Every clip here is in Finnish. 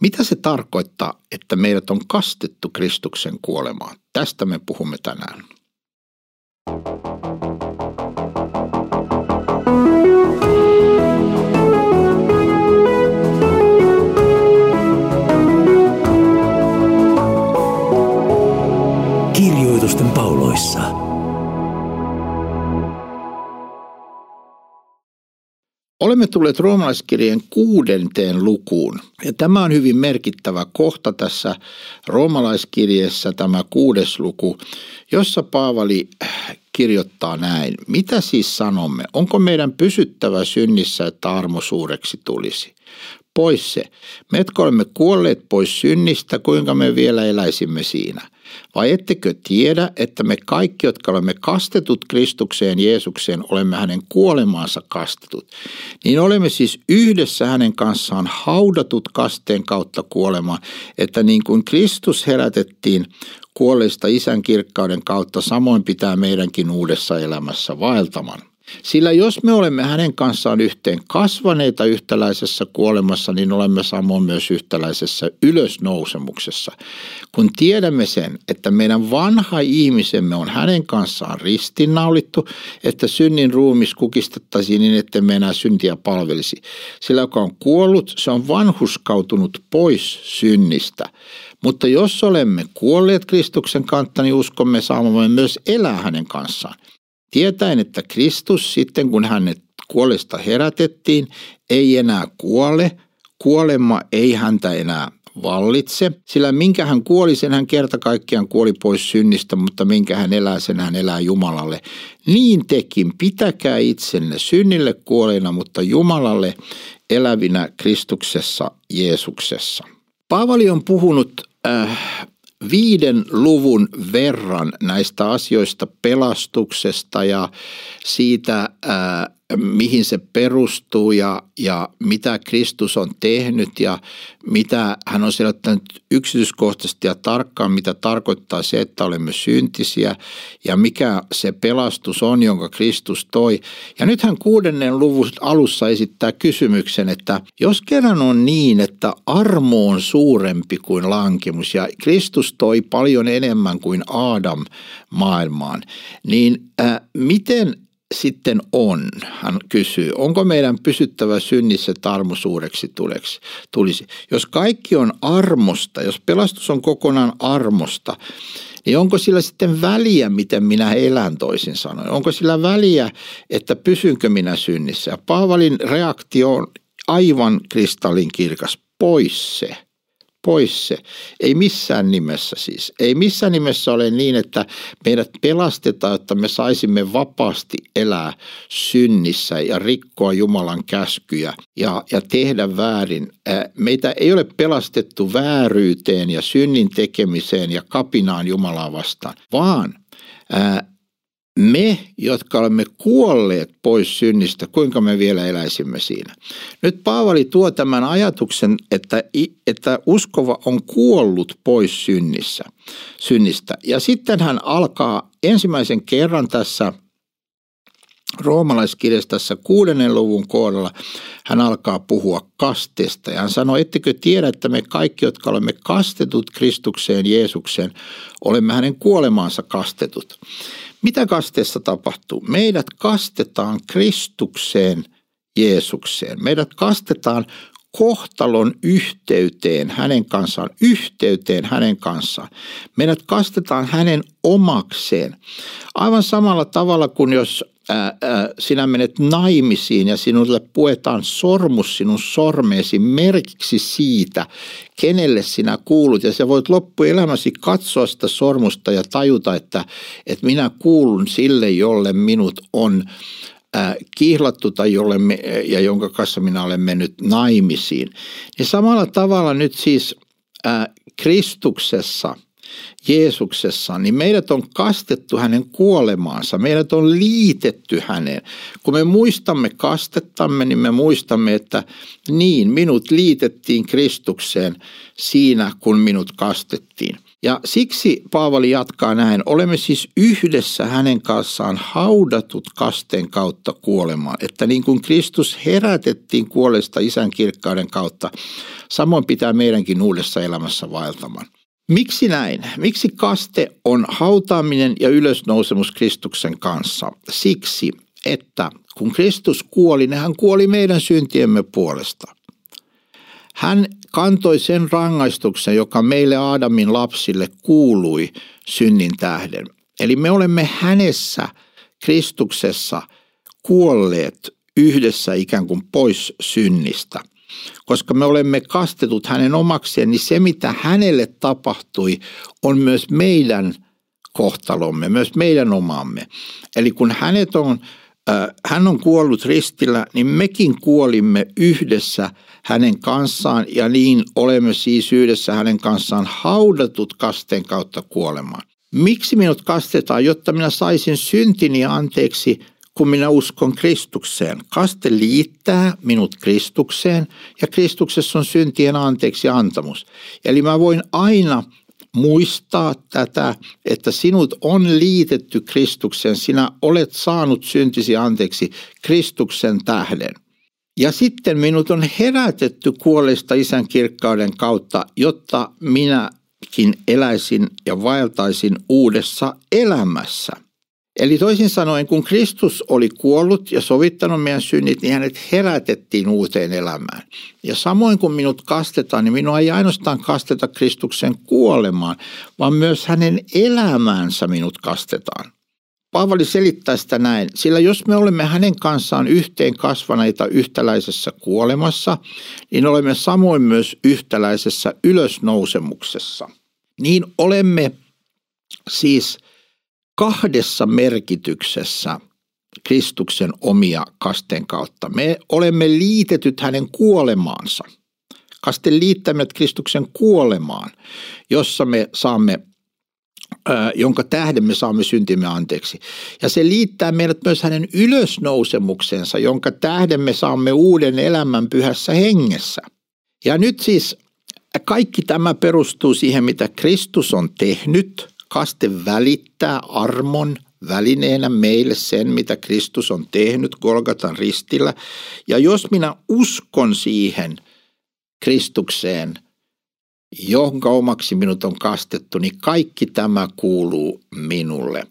Mitä se tarkoittaa, että meidät on kastettu Kristuksen kuolemaan? Tästä me puhumme tänään. Olemme tulleet roomalaiskirjeen kuudenteen lukuun. Ja tämä on hyvin merkittävä kohta tässä roomalaiskirjeessä, tämä kuudes luku, jossa Paavali kirjoittaa näin. Mitä siis sanomme? Onko meidän pysyttävä synnissä, että armo suureksi tulisi? Pois se. Me, jotka olemme kuolleet pois synnistä, kuinka me vielä eläisimme siinä – vai ettekö tiedä, että me kaikki, jotka olemme kastetut Kristukseen Jeesukseen, olemme hänen kuolemaansa kastetut. Niin olemme siis yhdessä hänen kanssaan haudatut kasteen kautta kuolemaan, että niin kuin Kristus herätettiin kuolleista isän kirkkauden kautta, samoin pitää meidänkin uudessa elämässä vaeltamaan. Sillä jos me olemme hänen kanssaan yhteen kasvaneita yhtäläisessä kuolemassa, niin olemme samoin myös yhtäläisessä ylösnousemuksessa. Kun tiedämme sen, että meidän vanha ihmisemme on hänen kanssaan ristinnaulittu, että synnin ruumis kukistettaisiin niin, että me enää syntiä palvelisi. Sillä joka on kuollut, se on vanhuskautunut pois synnistä. Mutta jos olemme kuolleet Kristuksen kanssa, niin uskomme saamamme myös elää hänen kanssaan. Tietäen, että Kristus sitten kun hänet kuolesta herätettiin, ei enää kuole, kuolema ei häntä enää vallitse, sillä minkä hän kuoli, sen hän kerta kaikkiaan kuoli pois synnistä, mutta minkä hän elää, sen hän elää Jumalalle. Niin tekin, pitäkää itsenne synnille kuolleina, mutta Jumalalle elävinä Kristuksessa Jeesuksessa. Paavali on puhunut äh, viiden luvun verran näistä asioista pelastuksesta ja siitä, ää, mihin se perustuu ja, ja mitä Kristus on tehnyt ja mitä hän on selittänyt yksityiskohtaisesti ja tarkkaan, mitä tarkoittaa se, että olemme syntisiä ja mikä se pelastus on, jonka Kristus toi. Ja nyt hän kuudennen luvun alussa esittää kysymyksen, että jos kerran on niin, että armo on suurempi kuin lankemus ja Kristus toi paljon enemmän kuin Adam maailmaan, niin äh, miten sitten on? Hän kysyy, onko meidän pysyttävä synnissä, että armo suureksi tuleksi, tulisi? Jos kaikki on armosta, jos pelastus on kokonaan armosta, niin onko sillä sitten väliä, miten minä elän toisin sanoen? Onko sillä väliä, että pysynkö minä synnissä? Paavalin reaktio on aivan kristallin kirkas, pois se – pois se. Ei missään nimessä siis. Ei missään nimessä ole niin, että meidät pelastetaan, että me saisimme vapaasti elää synnissä ja rikkoa Jumalan käskyjä ja, ja tehdä väärin. Meitä ei ole pelastettu vääryyteen ja synnin tekemiseen ja kapinaan Jumalaa vastaan, vaan me, jotka olemme kuolleet pois synnistä, kuinka me vielä eläisimme siinä. Nyt Paavali tuo tämän ajatuksen, että, että uskova on kuollut pois synnissä, synnistä. Ja sitten hän alkaa ensimmäisen kerran tässä roomalaiskirjassa tässä kuudennen luvun kohdalla hän alkaa puhua kasteesta. Ja hän sanoi, ettekö tiedä, että me kaikki, jotka olemme kastetut Kristukseen Jeesukseen, olemme hänen kuolemaansa kastetut. Mitä kasteessa tapahtuu? Meidät kastetaan Kristukseen Jeesukseen. Meidät kastetaan kohtalon yhteyteen hänen kanssaan, yhteyteen hänen kanssaan. Meidät kastetaan hänen omakseen. Aivan samalla tavalla kuin jos sinä menet naimisiin ja sinulle puetaan sormus sinun sormeesi merkiksi siitä, kenelle sinä kuulut. Ja sä voit loppuelämäsi katsoa sitä sormusta ja tajuta, että, että minä kuulun sille, jolle minut on kihlattu tai jolle me, ja jonka kanssa minä olen mennyt naimisiin. Niin samalla tavalla nyt siis Kristuksessa – Jeesuksessa, niin meidät on kastettu hänen kuolemaansa, meidät on liitetty häneen. Kun me muistamme kastettamme, niin me muistamme, että niin, minut liitettiin Kristukseen siinä, kun minut kastettiin. Ja siksi Paavali jatkaa näin, olemme siis yhdessä hänen kanssaan haudatut kasteen kautta kuolemaan. Että niin kuin Kristus herätettiin kuolesta isän kirkkauden kautta, samoin pitää meidänkin uudessa elämässä vaeltamaan. Miksi näin? Miksi kaste on hautaaminen ja ylösnousemus Kristuksen kanssa? Siksi, että kun Kristus kuoli, niin hän kuoli meidän syntiemme puolesta. Hän kantoi sen rangaistuksen, joka meille Aadamin lapsille kuului synnin tähden. Eli me olemme hänessä, Kristuksessa, kuolleet yhdessä ikään kuin pois synnistä. Koska me olemme kastetut hänen omakseen, niin se mitä hänelle tapahtui on myös meidän kohtalomme, myös meidän omamme. Eli kun hänet on hän on kuollut ristillä, niin mekin kuolimme yhdessä hänen kanssaan ja niin olemme siis yhdessä hänen kanssaan haudatut kasteen kautta kuolemaan. Miksi minut kastetaan, jotta minä saisin syntini anteeksi, kun minä uskon Kristukseen? Kaste liittää minut Kristukseen ja Kristuksessa on syntien anteeksi antamus. Eli mä voin aina muistaa tätä, että sinut on liitetty Kristukseen, sinä olet saanut syntisi anteeksi Kristuksen tähden. Ja sitten minut on herätetty kuolesta isän kirkkauden kautta, jotta minäkin eläisin ja vaeltaisin uudessa elämässä – Eli toisin sanoen, kun Kristus oli kuollut ja sovittanut meidän synnit, niin hänet herätettiin uuteen elämään. Ja samoin kuin minut kastetaan, niin minua ei ainoastaan kasteta Kristuksen kuolemaan, vaan myös hänen elämäänsä minut kastetaan. Paavali selittää sitä näin, sillä jos me olemme hänen kanssaan yhteen kasvaneita yhtäläisessä kuolemassa, niin olemme samoin myös yhtäläisessä ylösnousemuksessa. Niin olemme siis – kahdessa merkityksessä Kristuksen omia kasteen kautta. Me olemme liitetyt hänen kuolemaansa. Kaste liittää meidät Kristuksen kuolemaan, jossa me saamme jonka tähden me saamme syntimme anteeksi. Ja se liittää meidät myös hänen ylösnousemuksensa, jonka tähden me saamme uuden elämän pyhässä hengessä. Ja nyt siis kaikki tämä perustuu siihen, mitä Kristus on tehnyt – Kaste välittää armon välineenä meille sen, mitä Kristus on tehnyt Golgatan ristillä. Ja jos minä uskon siihen Kristukseen, jonka omaksi minut on kastettu, niin kaikki tämä kuuluu minulle.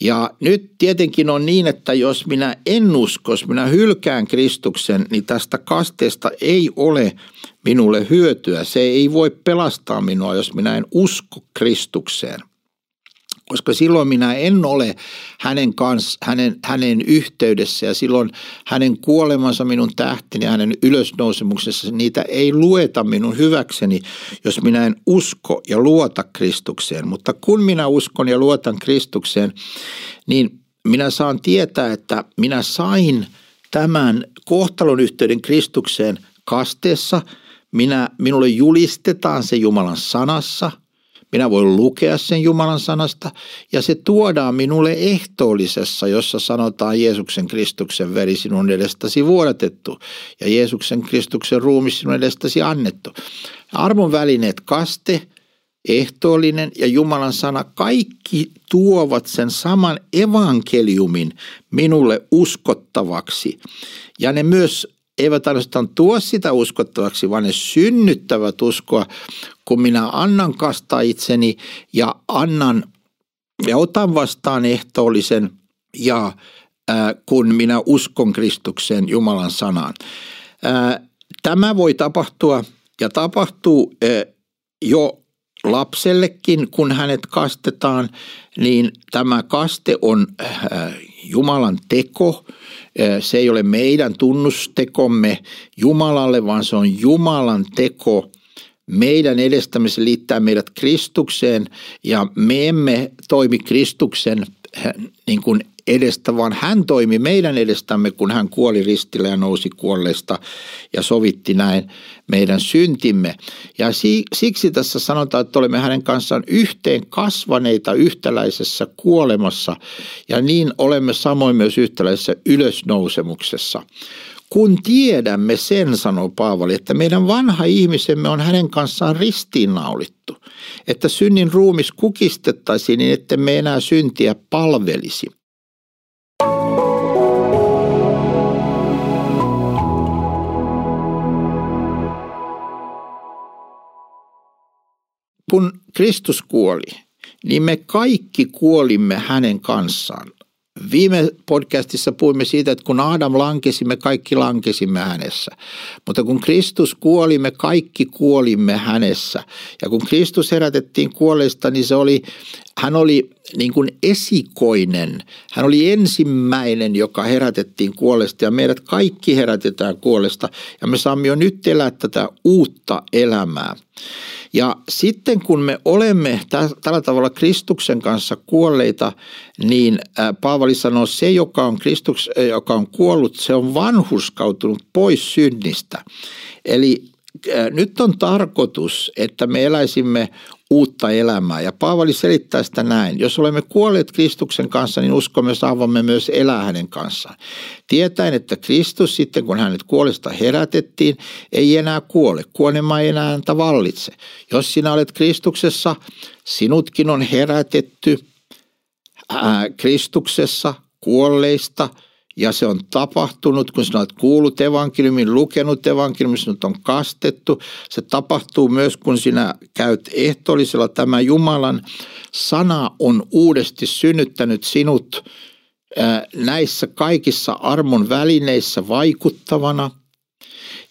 Ja nyt tietenkin on niin, että jos minä en usko, jos minä hylkään Kristuksen, niin tästä kasteesta ei ole minulle hyötyä. Se ei voi pelastaa minua, jos minä en usko Kristukseen koska silloin minä en ole hänen, kanssa, hänen, hänen yhteydessä ja silloin hänen kuolemansa minun tähteni ja hänen ylösnousemuksessa, niitä ei lueta minun hyväkseni, jos minä en usko ja luota Kristukseen. Mutta kun minä uskon ja luotan Kristukseen, niin minä saan tietää, että minä sain tämän kohtalon yhteyden Kristukseen kasteessa. Minä, minulle julistetaan se Jumalan sanassa – minä voin lukea sen Jumalan sanasta ja se tuodaan minulle ehtoollisessa, jossa sanotaan Jeesuksen Kristuksen veri sinun edestäsi vuodatettu ja Jeesuksen Kristuksen ruumi sinun edestäsi annettu. Armon välineet kaste, ehtoollinen ja Jumalan sana, kaikki tuovat sen saman evankeliumin minulle uskottavaksi. Ja ne myös eivät ainoastaan tuo sitä uskottavaksi, vaan ne synnyttävät uskoa, kun minä annan kastaa itseni ja annan ja otan vastaan ehtoollisen ja ää, kun minä uskon Kristuksen Jumalan sanaan. Ää, tämä voi tapahtua ja tapahtuu ää, jo lapsellekin, kun hänet kastetaan, niin tämä kaste on Jumalan teko. Se ei ole meidän tunnustekomme Jumalalle, vaan se on Jumalan teko meidän edestämme. Se liittää meidät Kristukseen ja me emme toimi Kristuksen niin kuin edestä, vaan hän toimi meidän edestämme, kun hän kuoli ristillä ja nousi kuolleesta ja sovitti näin meidän syntimme. Ja siksi tässä sanotaan, että olemme hänen kanssaan yhteen kasvaneita yhtäläisessä kuolemassa ja niin olemme samoin myös yhtäläisessä ylösnousemuksessa. kun tiedämme sen, sanoo Paavali, että meidän vanha ihmisemme on hänen kanssaan ristiinnaulittu, että synnin ruumis kukistettaisiin niin, että me enää syntiä palvelisi. Kun Kristus kuoli, niin me kaikki kuolimme hänen kanssaan. Viime podcastissa puhuimme siitä, että kun Adam lankesi, me kaikki lankesimme hänessä. Mutta kun Kristus kuoli, me kaikki kuolimme hänessä. Ja kun Kristus herätettiin kuolesta, niin se oli, hän oli niin kuin esikoinen. Hän oli ensimmäinen, joka herätettiin kuolesta ja meidät kaikki herätetään kuolesta. Ja me saamme jo nyt elää tätä uutta elämää. Ja sitten kun me olemme tällä tavalla Kristuksen kanssa kuolleita, niin Paavali sanoo, se joka on Kristus, joka on kuollut, se on vanhuskautunut pois synnistä. Eli nyt on tarkoitus, että me eläisimme uutta elämää. Ja Paavali selittää sitä näin. Jos olemme kuolleet Kristuksen kanssa, niin uskomme saavamme myös elää hänen kanssaan. Tietäen, että Kristus sitten, kun hänet kuolesta herätettiin, ei enää kuole. Kuolema ei enää häntä vallitse. Jos sinä olet Kristuksessa, sinutkin on herätetty ää, Kristuksessa kuolleista – ja se on tapahtunut, kun sinä olet kuullut evankeliumin, lukenut evankeliumin, sinut on kastettu. Se tapahtuu myös, kun sinä käyt ehtoollisella. Tämä Jumalan sana on uudesti synnyttänyt sinut näissä kaikissa armon välineissä vaikuttavana.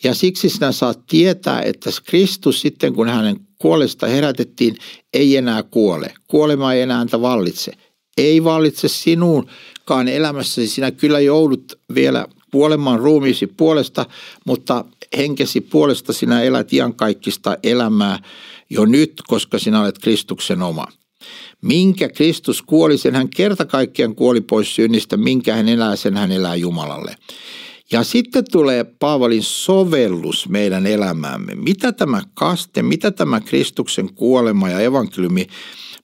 Ja siksi sinä saat tietää, että Kristus sitten, kun hänen kuolesta herätettiin, ei enää kuole. Kuolema ei enää häntä vallitse. Ei vallitse sinuun, koskaan elämässäsi sinä kyllä joudut vielä kuolemaan ruumiisi puolesta, mutta henkesi puolesta sinä elät iankaikkista elämää jo nyt, koska sinä olet Kristuksen oma. Minkä Kristus kuoli, sen hän kerta kaikkiaan kuoli pois synnistä, minkä hän elää, sen hän elää Jumalalle. Ja sitten tulee Paavalin sovellus meidän elämäämme. Mitä tämä kaste, mitä tämä Kristuksen kuolema ja evankeliumi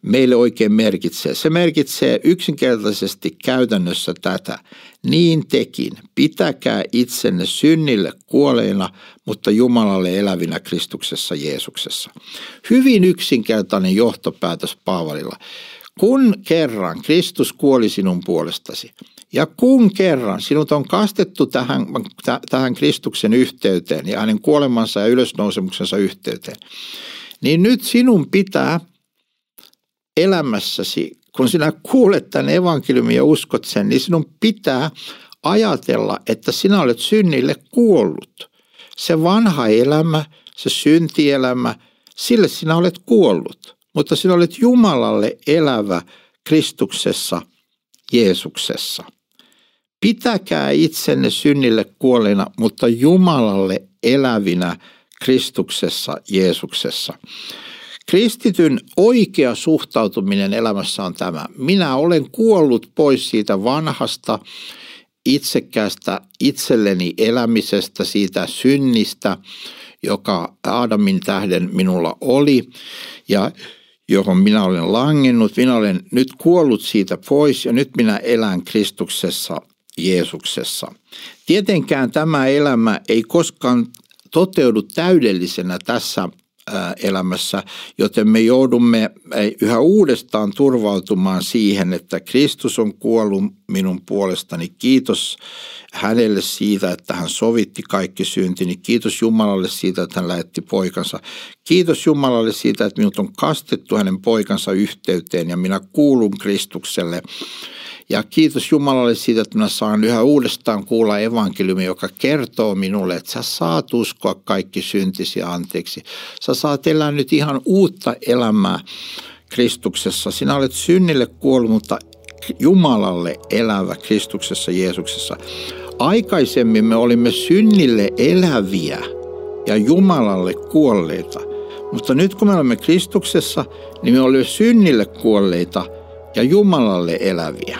meille oikein merkitsee? Se merkitsee yksinkertaisesti käytännössä tätä. Niin tekin, pitäkää itsenne synnille kuoleina, mutta Jumalalle elävinä Kristuksessa Jeesuksessa. Hyvin yksinkertainen johtopäätös Paavalilla. Kun kerran Kristus kuoli sinun puolestasi, ja kun kerran sinut on kastettu tähän, tähän Kristuksen yhteyteen ja hänen kuolemansa ja ylösnousemuksensa yhteyteen, niin nyt sinun pitää – elämässäsi, kun sinä kuulet tämän evankeliumin ja uskot sen, niin sinun pitää ajatella, että sinä olet synnille kuollut. Se vanha elämä, se syntielämä, sille sinä olet kuollut. Mutta sinä olet Jumalalle elävä Kristuksessa, Jeesuksessa. Pitäkää itsenne synnille kuolleena, mutta Jumalalle elävinä Kristuksessa, Jeesuksessa. Kristityn oikea suhtautuminen elämässä on tämä. Minä olen kuollut pois siitä vanhasta itsekkäästä itselleni elämisestä, siitä synnistä, joka Aadamin tähden minulla oli ja johon minä olen langennut. Minä olen nyt kuollut siitä pois ja nyt minä elän Kristuksessa, Jeesuksessa. Tietenkään tämä elämä ei koskaan toteudu täydellisenä tässä elämässä, joten me joudumme yhä uudestaan turvautumaan siihen, että Kristus on kuollut minun puolestani. Kiitos hänelle siitä, että hän sovitti kaikki syntini. Kiitos Jumalalle siitä, että hän lähetti poikansa. Kiitos Jumalalle siitä, että minut on kastettu hänen poikansa yhteyteen ja minä kuulun Kristukselle. Ja kiitos Jumalalle siitä, että minä saan yhä uudestaan kuulla evankeliumi, joka kertoo minulle, että sä saat uskoa kaikki syntisi anteeksi. Sä saat elää nyt ihan uutta elämää Kristuksessa. Sinä olet synnille kuollut, mutta Jumalalle elävä Kristuksessa Jeesuksessa. Aikaisemmin me olimme synnille eläviä ja Jumalalle kuolleita. Mutta nyt kun me olemme Kristuksessa, niin me olemme synnille kuolleita – ja Jumalalle eläviä.